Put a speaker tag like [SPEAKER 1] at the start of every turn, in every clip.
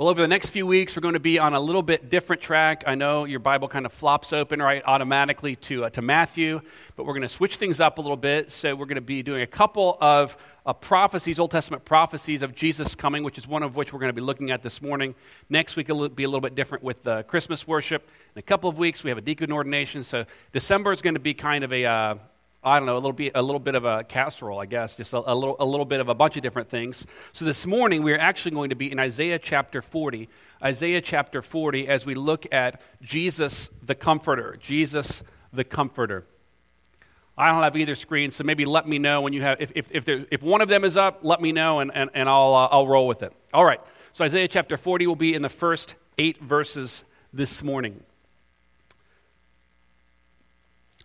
[SPEAKER 1] Well, over the next few weeks, we're going to be on a little bit different track. I know your Bible kind of flops open right automatically to, uh, to Matthew, but we're going to switch things up a little bit. So we're going to be doing a couple of uh, prophecies, Old Testament prophecies of Jesus coming, which is one of which we're going to be looking at this morning. Next week will be a little bit different with uh, Christmas worship. In a couple of weeks, we have a deacon ordination. So December is going to be kind of a uh, I don't know, a little bit, a little bit of a casserole, I guess, just a, a, little, a little bit of a bunch of different things. So this morning, we're actually going to be in Isaiah chapter 40. Isaiah chapter 40, as we look at Jesus the Comforter. Jesus the Comforter. I don't have either screen, so maybe let me know when you have, if, if, if, there, if one of them is up, let me know and, and, and I'll, uh, I'll roll with it. All right, so Isaiah chapter 40 will be in the first eight verses this morning.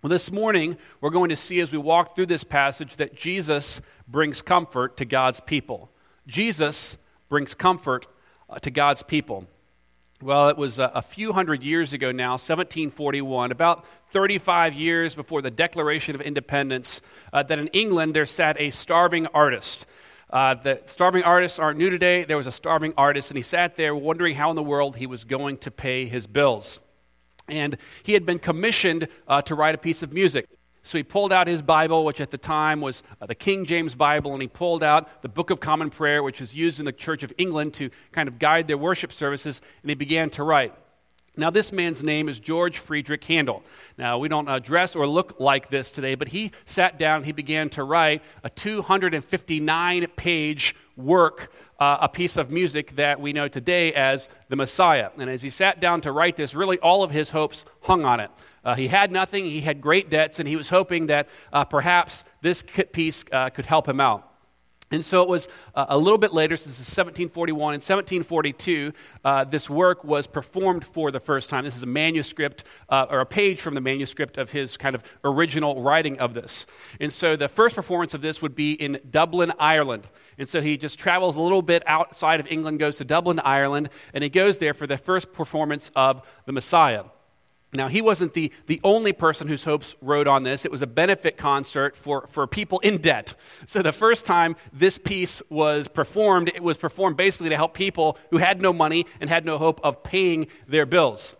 [SPEAKER 1] Well, this morning, we're going to see as we walk through this passage that Jesus brings comfort to God's people. Jesus brings comfort uh, to God's people. Well, it was a, a, few hundred years ago now, 1741, about 35 years before the Declaration of Independence, uh, that in England there sat a starving artist. Uh, the starving artists aren't new today. There was a starving artist, and he sat there wondering how in the world he was going to pay his bills. And he had been commissioned uh, to write a piece of music. So he pulled out his Bible, which at the time was uh, the King James Bible, and he pulled out the Book of Common Prayer, which was used in the Church of England to kind of guide their worship services, and he began to write. Now, this man's name is George Friedrich Handel. Now, we don't uh, dress or look like this today, but he sat down, he began to write a 259 page work, uh, a piece of music that we know today as the Messiah. And as he sat down to write this, really all of his hopes hung on it. Uh, he had nothing, he had great debts, and he was hoping that uh, perhaps this piece uh, could help him out. And so it was uh, a little bit later, this is 1741. In 1742, uh, this work was performed for the first time. This is a manuscript or a page from the manuscript of his kind of original writing of this. And so the first performance of this would be in Dublin, Ireland. And so he just travels a little bit outside of England, goes to Dublin, Ireland, and he goes there for the first performance of the Messiah. Now, he wasn't the, the only person whose hopes rode on this. It was a benefit concert for, for people in debt. So, the first time this piece was performed, it was performed basically to help people who had no money and had no hope of paying their bills.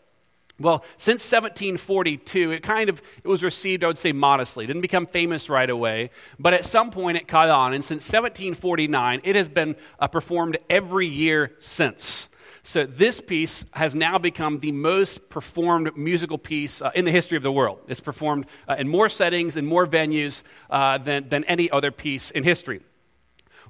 [SPEAKER 1] Well, since 1742, it kind of it was received, I would say, modestly. It didn't become famous right away, but at some point it caught on. And since 1749, it has been uh, performed every year since. So this piece has now become the most performed musical piece uh, in the history of the world. It's performed uh, in more settings, in more venues uh, than, than any other piece in history.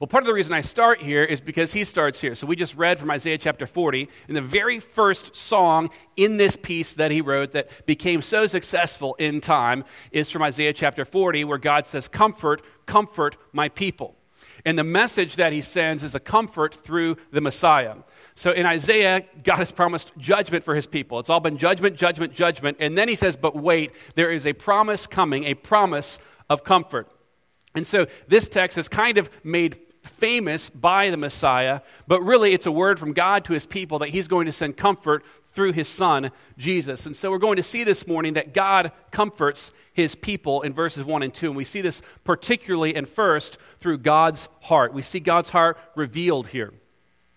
[SPEAKER 1] Well, part of the reason I start here is because he starts here. So we just read from Isaiah chapter 40, and the very first song in this piece that he wrote that became so successful in time is from Isaiah chapter 40, where God says, Comfort, comfort my people. And the message that he sends is a comfort through the Messiah. So in Isaiah, God has promised judgment for his people. It's all been judgment, judgment, judgment. And then he says, but wait, there is a promise coming, a promise of comfort. And so this text is kind of made famous by the Messiah, but really it's a word from God to his people that he's going to send comfort through his son, Jesus. And so we're going to see this morning that God comforts his people in verses 1 and 2. And we see this particularly and first through God's heart. We see God's heart revealed here.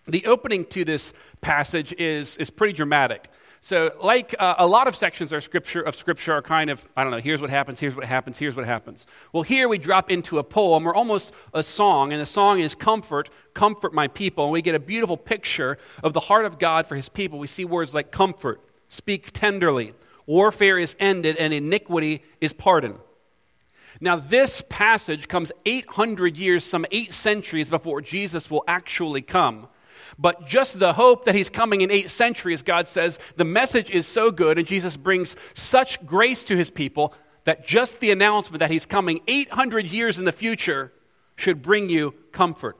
[SPEAKER 1] The opening to this passage is, is pretty dramatic. So, like uh, a lot of sections of scripture, of scripture are kind of, I don't know, here's what happens, here's what happens, here's what happens. Well, here we drop into a poem or almost a song, and the song is Comfort, Comfort My People. And we get a beautiful picture of the heart of God for his people. We see words like comfort, speak tenderly, warfare is ended, and iniquity is pardoned. Now, this passage comes 800 years, some eight centuries before Jesus will actually come. But just the hope that he's coming in eight centuries, God says, the message is so good, and Jesus brings such grace to his people that just the announcement that he's coming 800 years in the future should bring you comfort.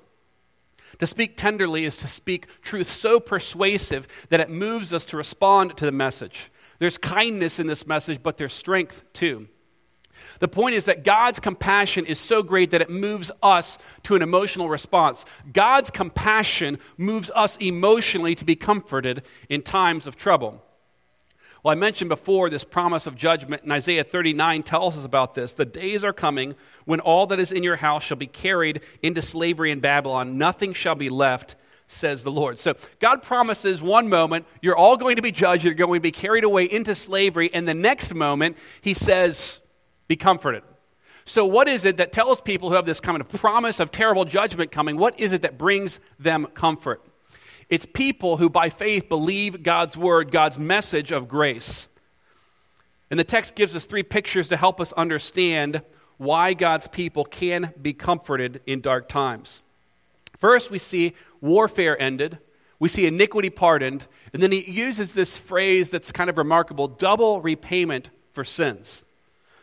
[SPEAKER 1] To speak tenderly is to speak truth so persuasive that it moves us to respond to the message. There's kindness in this message, but there's strength too. The point is that God's compassion is so great that it moves us to an emotional response. God's compassion moves us emotionally to be comforted in times of trouble. Well, I mentioned before this promise of judgment, and Isaiah 39 tells us about this. The days are coming when all that is in your house shall be carried into slavery in Babylon, nothing shall be left says the Lord. So God promises one moment, you're all going to be judged, you're going to be carried away into slavery, and the next moment, He says, be comforted. So, what is it that tells people who have this kind of promise of terrible judgment coming, what is it that brings them comfort? It's people who, by faith, believe God's word, God's message of grace. And the text gives us three pictures to help us understand why God's people can be comforted in dark times. First, we see warfare ended, we see iniquity pardoned, and then he uses this phrase that's kind of remarkable double repayment for sins.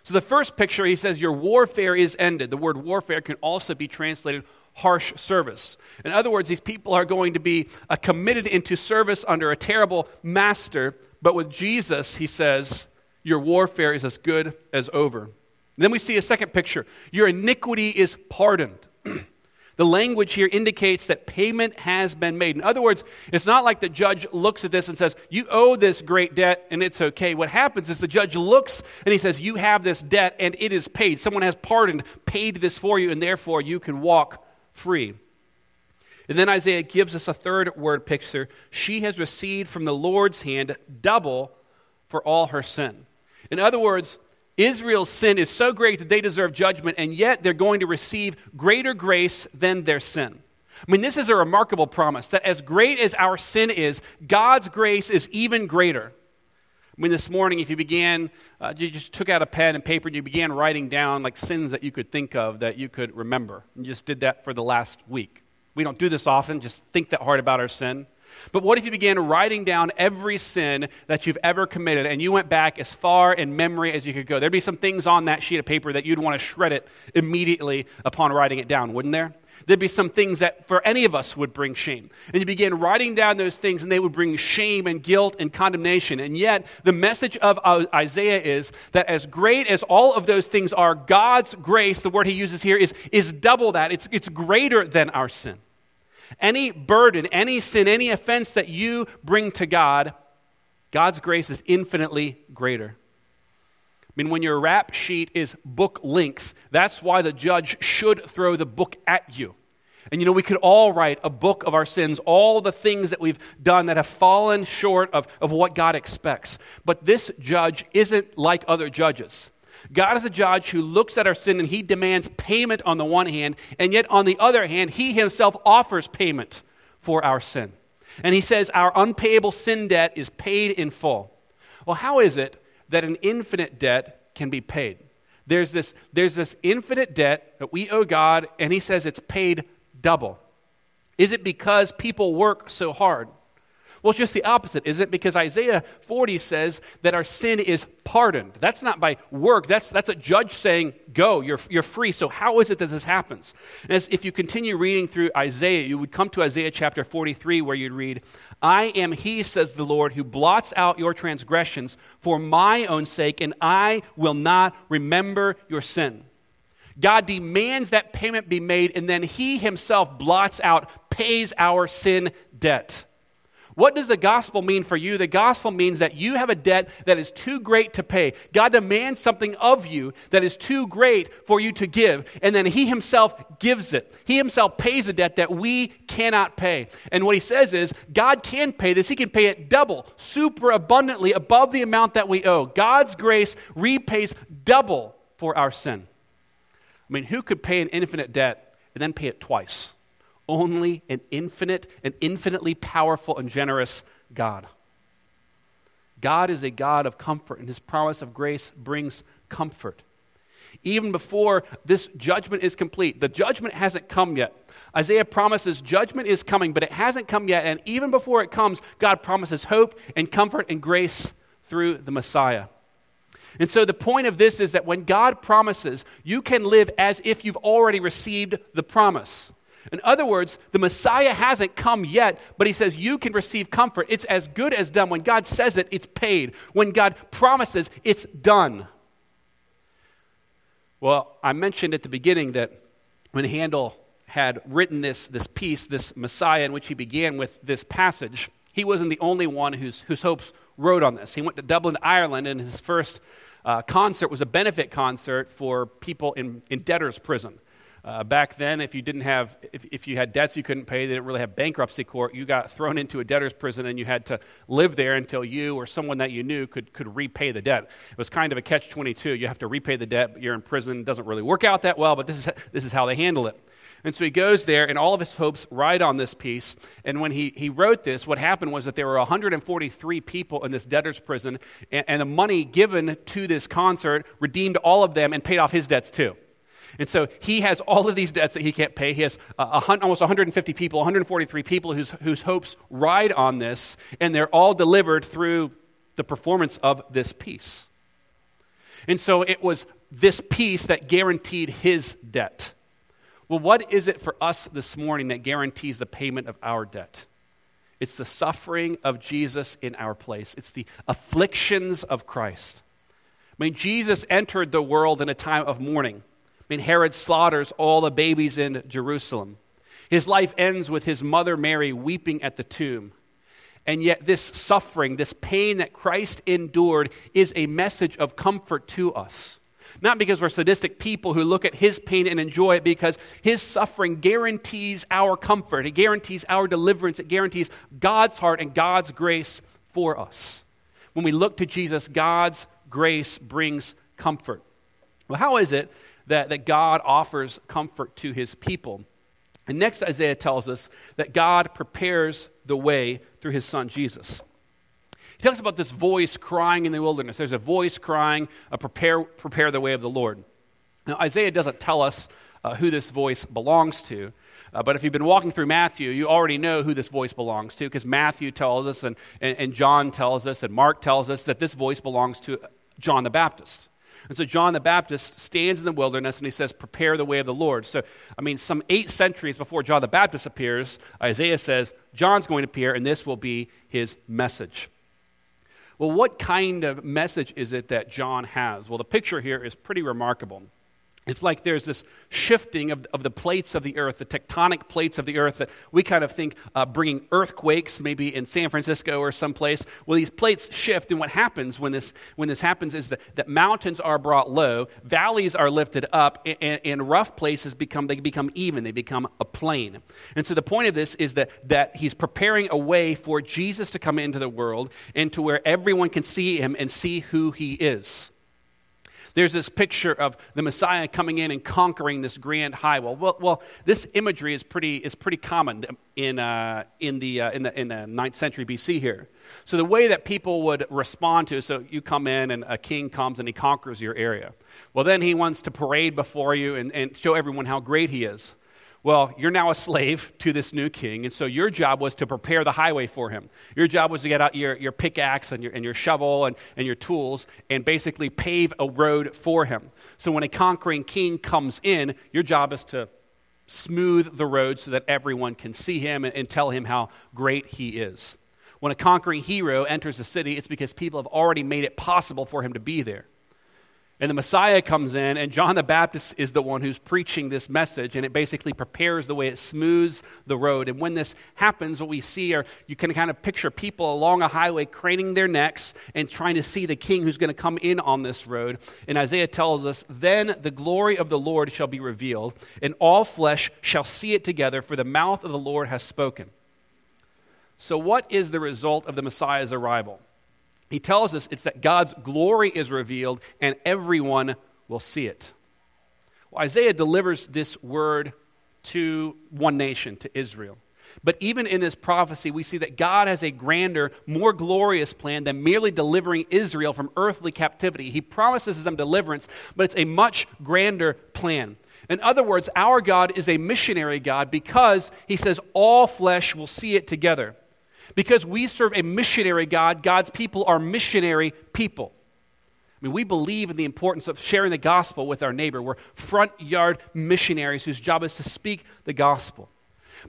[SPEAKER 1] So the first picture, he says, Your warfare is ended. The word warfare can also be translated harsh service. In other words, these people are going to be uh, committed into service under a terrible master, but with Jesus, he says, Your warfare is as good as over. And then we see a second picture. Your iniquity is pardoned. The language here indicates that payment has been made. In other words, it's not like the judge looks at this and says, You owe this great debt and it's okay. What happens is the judge looks and he says, You have this debt and it is paid. Someone has pardoned, paid this for you, and therefore you can walk free. And then Isaiah gives us a third word picture. She has received from the Lord's hand double for all her sin. In other words, Israel's sin is so great that they deserve judgment, and yet they're going to receive greater grace than their sin. I mean, this is a remarkable promise that as great as our sin is, God's grace is even greater. I mean, this morning, if you began, uh, you just took out a pen and paper and you began writing down like sins that you could think of that you could remember. You just did that for the last week. We don't do this often, just think that hard about our sin. But what if you began writing down every sin that you've ever committed and you went back as far in memory as you could go? There'd be some things on that sheet of paper that you'd want to shred it immediately upon writing it down, wouldn't there? There'd be some things that for any of us would bring shame. And you begin writing down those things, and they would bring shame and guilt and condemnation. And yet, the message of Isaiah is that as great as all of those things are, God's grace, the word he uses here, is, is double that. It's, it's greater than our sin. Any burden, any sin, any offense that you bring to God, God's grace is infinitely greater. I mean, when your rap sheet is book length, that's why the judge should throw the book at you. And you know, we could all write a book of our sins, all the things that we've done that have fallen short of, of what God expects. But this judge isn't like other judges. God is a judge who looks at our sin and he demands payment on the one hand, and yet on the other hand, he himself offers payment for our sin. And he says our unpayable sin debt is paid in full. Well, how is it that an infinite debt can be paid? There's this, there's this infinite debt that we owe God, and he says it's paid double. Is it because people work so hard? Well, it's just the opposite, isn't it? Because Isaiah 40 says that our sin is pardoned. That's not by work, that's, that's a judge saying, Go, you're, you're free. So, how is it that this happens? As, if you continue reading through Isaiah, you would come to Isaiah chapter 43, where you'd read, I am he, says the Lord, who blots out your transgressions for my own sake, and I will not remember your sin. God demands that payment be made, and then he himself blots out, pays our sin debt. What does the gospel mean for you? The gospel means that you have a debt that is too great to pay. God demands something of you that is too great for you to give, and then He Himself gives it. He Himself pays a debt that we cannot pay. And what He says is, God can pay this. He can pay it double, super abundantly above the amount that we owe. God's grace repays double for our sin. I mean, who could pay an infinite debt and then pay it twice? Only an infinite and infinitely powerful and generous God. God is a God of comfort, and his promise of grace brings comfort. Even before this judgment is complete, the judgment hasn't come yet. Isaiah promises judgment is coming, but it hasn't come yet. And even before it comes, God promises hope and comfort and grace through the Messiah. And so the point of this is that when God promises, you can live as if you've already received the promise. In other words, the Messiah hasn't come yet, but he says you can receive comfort. It's as good as done. When God says it, it's paid. When God promises, it's done. Well, I mentioned at the beginning that when Handel had written this, this piece, this Messiah, in which he began with this passage, he wasn't the only one whose, whose hopes wrote on this. He went to Dublin, Ireland, and his first uh, concert was a benefit concert for people in, in debtor's prison. Uh, back then, if you didn't have, if, if you had debts you couldn't pay, they didn't really have bankruptcy court. You got thrown into a debtor's prison and you had to live there until you or someone that you knew could, could repay the debt. It was kind of a catch 22. You have to repay the debt, but you're in prison. Doesn't really work out that well, but this is, this is how they handle it. And so he goes there, and all of his hopes ride on this piece. And when he, he wrote this, what happened was that there were 143 people in this debtor's prison, and, and the money given to this concert redeemed all of them and paid off his debts too. And so he has all of these debts that he can't pay. He has uh, a, almost 150 people, 143 people whose, whose hopes ride on this, and they're all delivered through the performance of this piece. And so it was this piece that guaranteed his debt. Well, what is it for us this morning that guarantees the payment of our debt? It's the suffering of Jesus in our place, it's the afflictions of Christ. I mean, Jesus entered the world in a time of mourning. Mean, Herod slaughters all the babies in Jerusalem. His life ends with his mother Mary weeping at the tomb. And yet, this suffering, this pain that Christ endured, is a message of comfort to us. Not because we're sadistic people who look at his pain and enjoy it, because his suffering guarantees our comfort. It guarantees our deliverance. It guarantees God's heart and God's grace for us. When we look to Jesus, God's grace brings comfort. Well, how is it that, that God offers comfort to his people. And next, Isaiah tells us that God prepares the way through his son Jesus. He talks about this voice crying in the wilderness. There's a voice crying, uh, prepare, prepare the way of the Lord. Now, Isaiah doesn't tell us uh, who this voice belongs to. Uh, but if you've been walking through Matthew, you already know who this voice belongs to because Matthew tells us, and, and, and John tells us, and Mark tells us that this voice belongs to John the Baptist. And so John the Baptist stands in the wilderness and he says, Prepare the way of the Lord. So, I mean, some eight centuries before John the Baptist appears, Isaiah says, John's going to appear and this will be his message. Well, what kind of message is it that John has? Well, the picture here is pretty remarkable. It's like there's this shifting of, of the plates of the earth, the tectonic plates of the earth that we kind of think uh, bringing earthquakes, maybe in San Francisco or someplace. Well, these plates shift, and what happens when this, when this happens is that, that mountains are brought low, valleys are lifted up, and, and rough places become, they become even, they become a plain. And so the point of this is that, that he's preparing a way for Jesus to come into the world and to where everyone can see him and see who he is. There's this picture of the Messiah coming in and conquering this grand highway. Well, well this imagery is pretty, is pretty common in, uh, in, the, uh, in, the, in the 9th century BC here. So the way that people would respond to, so you come in and a king comes and he conquers your area. Well, then he wants to parade before you and, and show everyone how great he is. Well, you're now a slave to this new king, and so your job was to prepare the highway for him. Your job was to get out your, your pickaxe and your, and your shovel and, and your tools and basically pave a road for him. So when a conquering king comes in, your job is to smooth the road so that everyone can see him and, and tell him how great he is. When a conquering hero enters a city, it's because people have already made it possible for him to be there. And the Messiah comes in, and John the Baptist is the one who's preaching this message, and it basically prepares the way, it smooths the road. And when this happens, what we see are you can kind of picture people along a highway craning their necks and trying to see the king who's going to come in on this road. And Isaiah tells us, Then the glory of the Lord shall be revealed, and all flesh shall see it together, for the mouth of the Lord has spoken. So, what is the result of the Messiah's arrival? He tells us it's that God's glory is revealed and everyone will see it. Well, Isaiah delivers this word to one nation, to Israel. But even in this prophecy, we see that God has a grander, more glorious plan than merely delivering Israel from earthly captivity. He promises them deliverance, but it's a much grander plan. In other words, our God is a missionary God because he says all flesh will see it together. Because we serve a missionary God, God's people are missionary people. I mean, we believe in the importance of sharing the gospel with our neighbor. We're front yard missionaries whose job is to speak the gospel.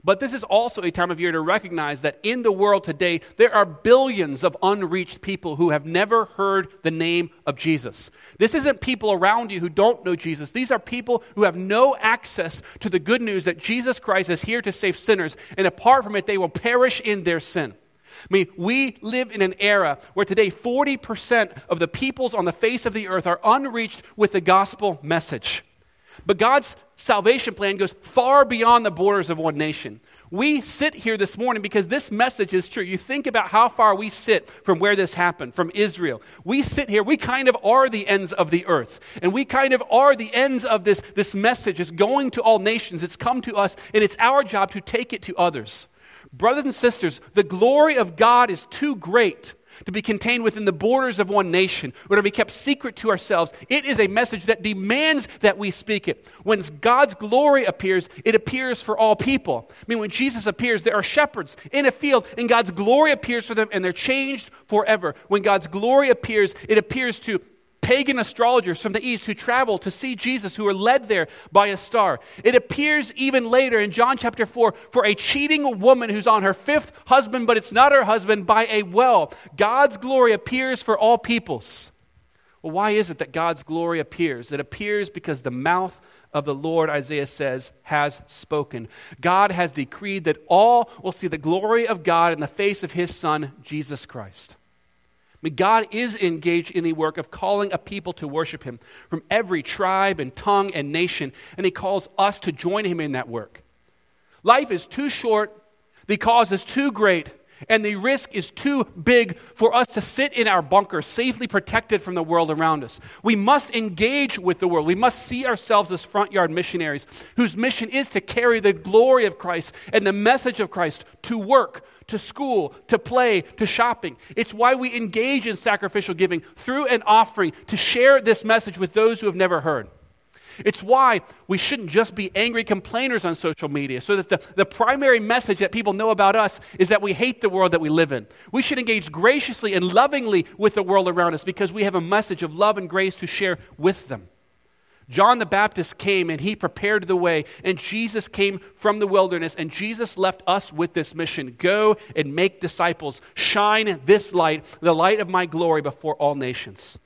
[SPEAKER 1] But this is also a time of year to recognize that in the world today, there are billions of unreached people who have never heard the name of Jesus. This isn't people around you who don't know Jesus. These are people who have no access to the good news that Jesus Christ is here to save sinners, and apart from it, they will perish in their sin. I mean, we live in an era where today 40% of the peoples on the face of the earth are unreached with the gospel message. But God's salvation plan goes far beyond the borders of one nation. We sit here this morning because this message is true. You think about how far we sit from where this happened, from Israel. We sit here, we kind of are the ends of the earth. And we kind of are the ends of this, this message. It's going to all nations, it's come to us, and it's our job to take it to others. Brothers and sisters, the glory of God is too great to be contained within the borders of one nation or to be kept secret to ourselves. It is a message that demands that we speak it. When God's glory appears, it appears for all people. I mean, when Jesus appears, there are shepherds in a field, and God's glory appears for them, and they're changed forever. When God's glory appears, it appears to pagan astrologers from the east who travel to see Jesus, who are led there by a star. It appears even later in John chapter 4 for a cheating woman who's on her fifth husband, but it's not her husband, by a well. God's glory appears for all peoples. Well, why is it that God's glory appears? It appears because the mouth of the Lord, Isaiah says, has spoken. God has decreed that all will see the glory of God in the face of his Son, Jesus Christ. God is engaged in the work of calling a people to worship Him from every tribe and tongue and nation, and He calls us to join Him in that work. Life is too short, the cause is too great, and the risk is too big for us to sit in our bunker, safely protected from the world around us. We must engage with the world. We must see ourselves as front yard missionaries whose mission is to carry the glory of Christ and the message of Christ to work, to school, to play, to shopping. It's why we engage in sacrificial giving through an offering to share this message with those who have never heard. It's why we shouldn't just be angry complainers on social media, so that the, the primary message that people know about us is that we hate the world that we live in. We should engage graciously and lovingly with the world around us because we have a message of love and grace to share with them. John the Baptist came and he prepared the way, and Jesus came from the wilderness, and Jesus left us with this mission go and make disciples, shine this light, the light of my glory, before all nations.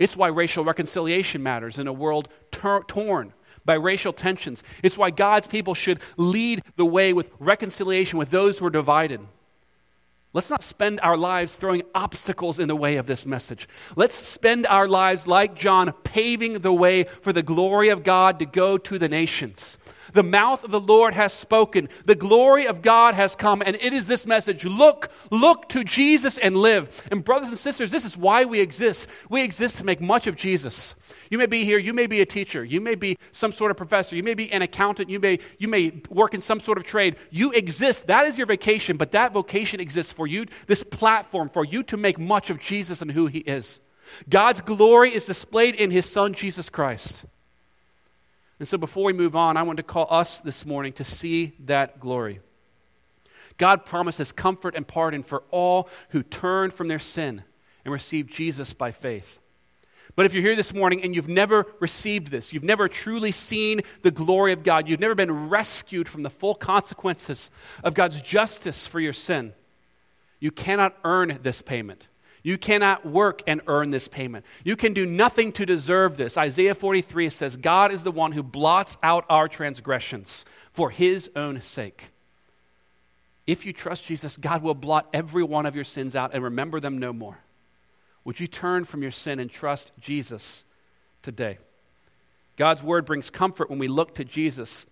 [SPEAKER 1] It's why racial reconciliation matters in a world tor- torn by racial tensions. It's why God's people should lead the way with reconciliation with those who are divided. Let's not spend our lives throwing obstacles in the way of this message. Let's spend our lives, like John, paving the way for the glory of God to go to the nations. The mouth of the Lord has spoken. The glory of God has come. And it is this message look, look to Jesus and live. And, brothers and sisters, this is why we exist. We exist to make much of Jesus. You may be here, you may be a teacher, you may be some sort of professor, you may be an accountant, you may, you may work in some sort of trade. You exist. That is your vacation, but that vocation exists for you, this platform for you to make much of Jesus and who he is. God's glory is displayed in his son, Jesus Christ. And so before we move on, I want to call us this morning to see that glory. God promises comfort and pardon for all who turn from their sin and receive Jesus by faith. But if you're here this morning and you've never received this, you've never truly seen the glory of God, you've never been rescued from the full consequences of God's justice for your sin, you cannot earn this payment. You cannot work and earn this payment. You can do nothing to deserve this. Isaiah 43 says, God is the one who blots out our transgressions for his own sake. If you trust Jesus, God will blot every one of your sins out and remember them no more. Would you turn from your sin and trust Jesus today? God's word brings comfort when we look to Jesus,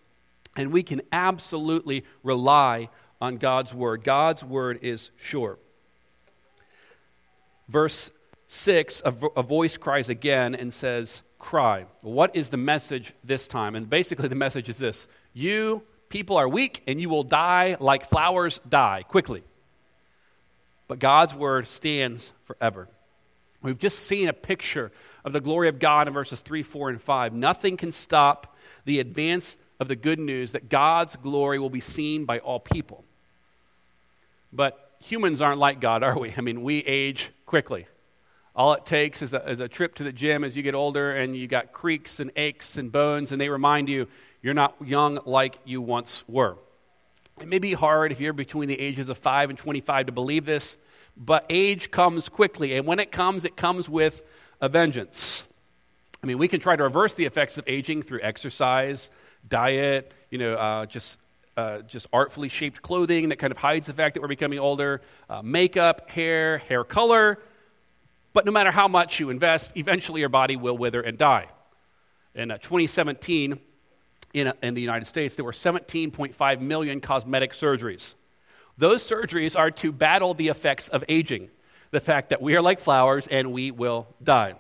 [SPEAKER 1] and we can absolutely rely on God's word. God's word is sure verse 6, a, vo- a voice cries again and says, Cry. What is the message this time? And basically, the message is this You people are weak, and you will die like flowers die quickly. But God's word stands forever. We've just seen a picture of the glory of God in verses 3, 4, and 5. Nothing can stop the advance of the good news that God's glory will be seen by all people. But humans aren't like God, are we? I mean, we age quickly. All it takes is a, is a trip to the gym as you get older, and you got creaks and aches and bones, and they remind you you're not young like you once were. It may be hard if you're between the ages of 5 and 25 to believe this, but age comes quickly, and when it comes, it comes with a vengeance. I mean, we can try to reverse the effects of aging through exercise, diet, you know, uh, just uh, just artfully shaped clothing that kind of hides the fact that we're becoming older, uh, makeup, hair, hair color. But no matter how much you invest, eventually your body will wither and die. In uh, 2017, in, uh, in the United States, there were 17.5 million cosmetic surgeries. Those surgeries are to battle the effects of aging, the fact that we are like flowers and we will die.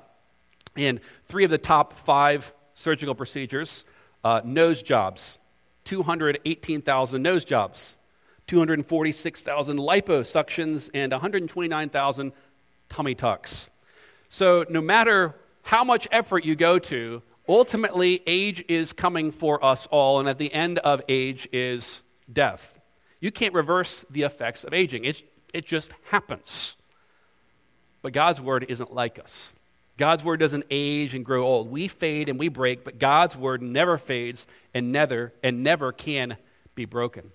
[SPEAKER 1] In three of the top five surgical procedures, uh, nose jobs, 218,000 nose jobs, 246,000 liposuctions, and 129,000 tummy tucks. So, no matter how much effort you go to, ultimately, age is coming for us all, and at the end of age is death. You can't reverse the effects of aging, it's, it just happens. But God's word isn't like us. God's word doesn't age and grow old. We fade and we break, but God's word never fades and never and never can be broken.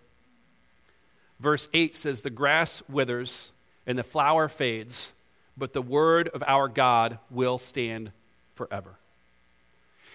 [SPEAKER 1] Verse 8 says the grass withers and the flower fades, but the word of our God will stand forever.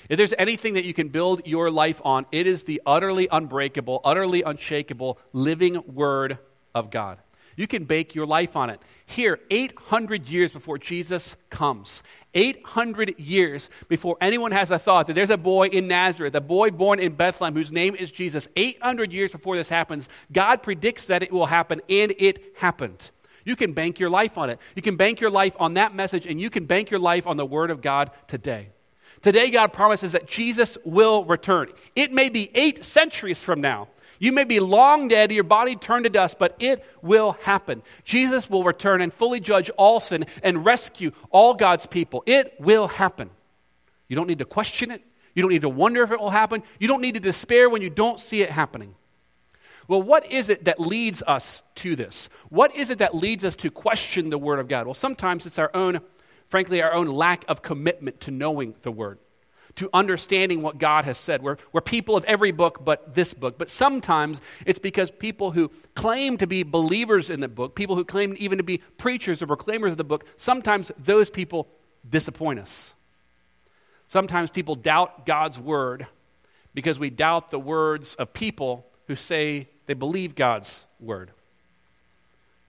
[SPEAKER 1] If there's anything that you can build your life on, it is the utterly unbreakable, utterly unshakable living word of God. You can bake your life on it. Here, 800 years before Jesus comes, 800 years before anyone has a thought that there's a boy in Nazareth, a boy born in Bethlehem whose name is Jesus, 800 years before this happens, God predicts that it will happen, and it happened. You can bank your life on it. You can bank your life on that message, and you can bank your life on the Word of God today. Today, God promises that Jesus will return. It may be eight centuries from now. You may be long dead, your body turned to dust, but it will happen. Jesus will return and fully judge all sin and rescue all God's people. It will happen. You don't need to question it. You don't need to wonder if it will happen. You don't need to despair when you don't see it happening. Well, what is it that leads us to this? What is it that leads us to question the Word of God? Well, sometimes it's our own, frankly, our own lack of commitment to knowing the Word to understanding what God has said. We're, we're people of every book but this book. But sometimes it's because people who claim to be believers in the book, people who claim even to be preachers or proclaimers of the book, sometimes those people disappoint us. Sometimes people doubt God's word because we doubt the words of people who say they believe God's word.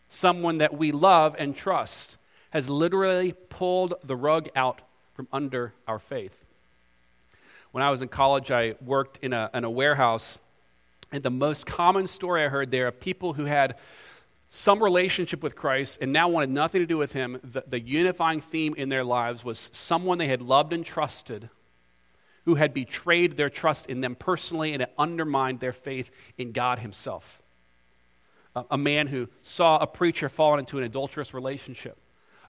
[SPEAKER 1] Someone that we love and trust has literally pulled the rug out from under our faith. When I was in college, I worked in a, in a warehouse, and the most common story I heard there of people who had some relationship with Christ and now wanted nothing to do with Him, the, the unifying theme in their lives was someone they had loved and trusted who had betrayed their trust in them personally and undermined their faith in God Himself. A, a man who saw a preacher fall into an adulterous relationship.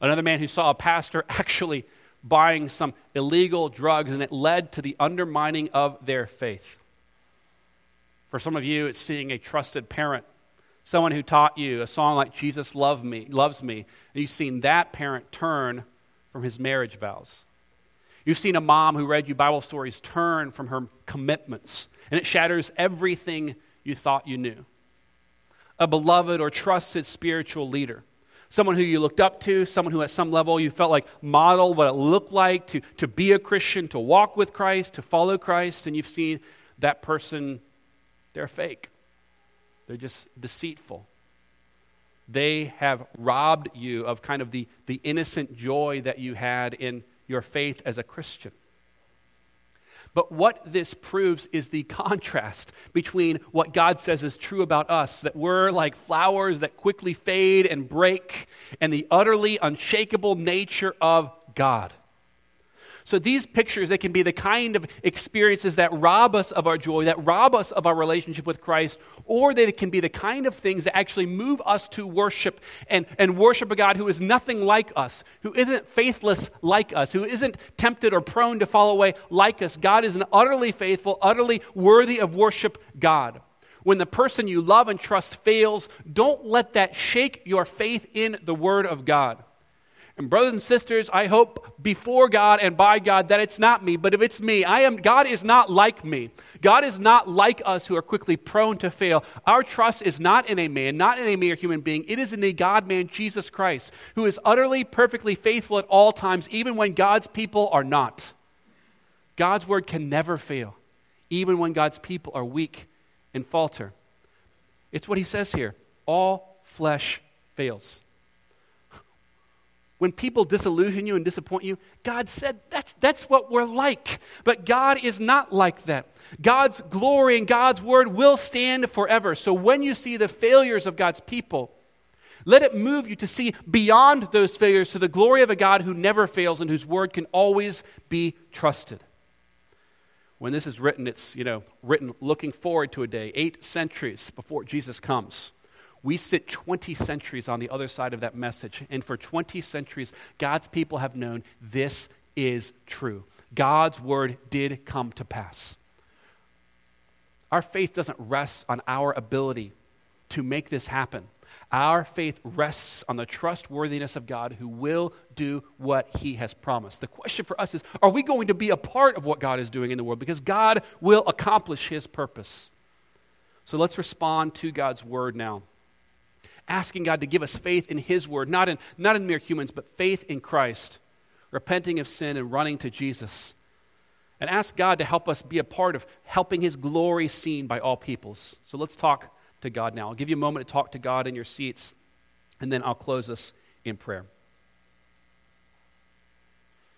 [SPEAKER 1] Another man who saw a pastor actually buying some illegal drugs, and it led to the undermining of their faith. For some of you, it's seeing a trusted parent, someone who taught you a song like Jesus Love Me, Loves Me, and you've seen that parent turn from his marriage vows. You've seen a mom who read you Bible stories turn from her commitments, and it shatters everything you thought you knew. A beloved or trusted spiritual leader someone who you looked up to, someone who at some level you felt like modeled what it looked like to, to be a Christian, to walk with Christ, to follow Christ, and you've seen that person, they're fake. They're just deceitful. They have robbed you of kind of the, the innocent joy that you had in your faith as a Christian. But what this proves is the contrast between what God says is true about us, that we're like flowers that quickly fade and break, and the utterly unshakable nature of God. So these pictures, they can be the kind of experiences that rob us of our joy, that rob us of our relationship with Christ, or they can be the kind of things that actually move us to worship and, and worship a God who is nothing like us, who isn't faithless like us, who isn't tempted or prone to fall away like us. God is an utterly faithful, utterly worthy of worship God. When the person you love and trust fails, don't let that shake your faith in the Word of God. And brothers and sisters, I hope before God and by God that it's not me, but if it's me, I am God is not like me. God is not like us who are quickly prone to fail. Our trust is not in a man, not in a mere human being. It is in the God man Jesus Christ, who is utterly perfectly faithful at all times, even when God's people are not. God's word can never fail, even when God's people are weak and falter. It's what he says here. All flesh fails. When people disillusion you and disappoint you, God said that's, that's what we're like. But God is not like that. God's glory and God's word will stand forever. So when you see the failures of God's people, let it move you to see beyond those failures to the glory of a God who never fails and whose word can always be trusted. When this is written, it's, you know, written looking forward to a day, eight centuries before Jesus comes. We sit 20 centuries on the other side of that message. And for 20 centuries, God's people have known this is true. God's word did come to pass. Our faith doesn't rest on our ability to make this happen. Our faith rests on the trustworthiness of God who will do what he has promised. The question for us is are we going to be a part of what God is doing in the world? Because God will accomplish his purpose. So let's respond to God's word now asking God to give us faith in His Word, not in, not in mere humans, but faith in Christ, repenting of sin and running to Jesus. And ask God to help us be a part of helping His glory seen by all peoples. So let's talk to God now. I'll give you a moment to talk to God in your seats, and then I'll close us in prayer.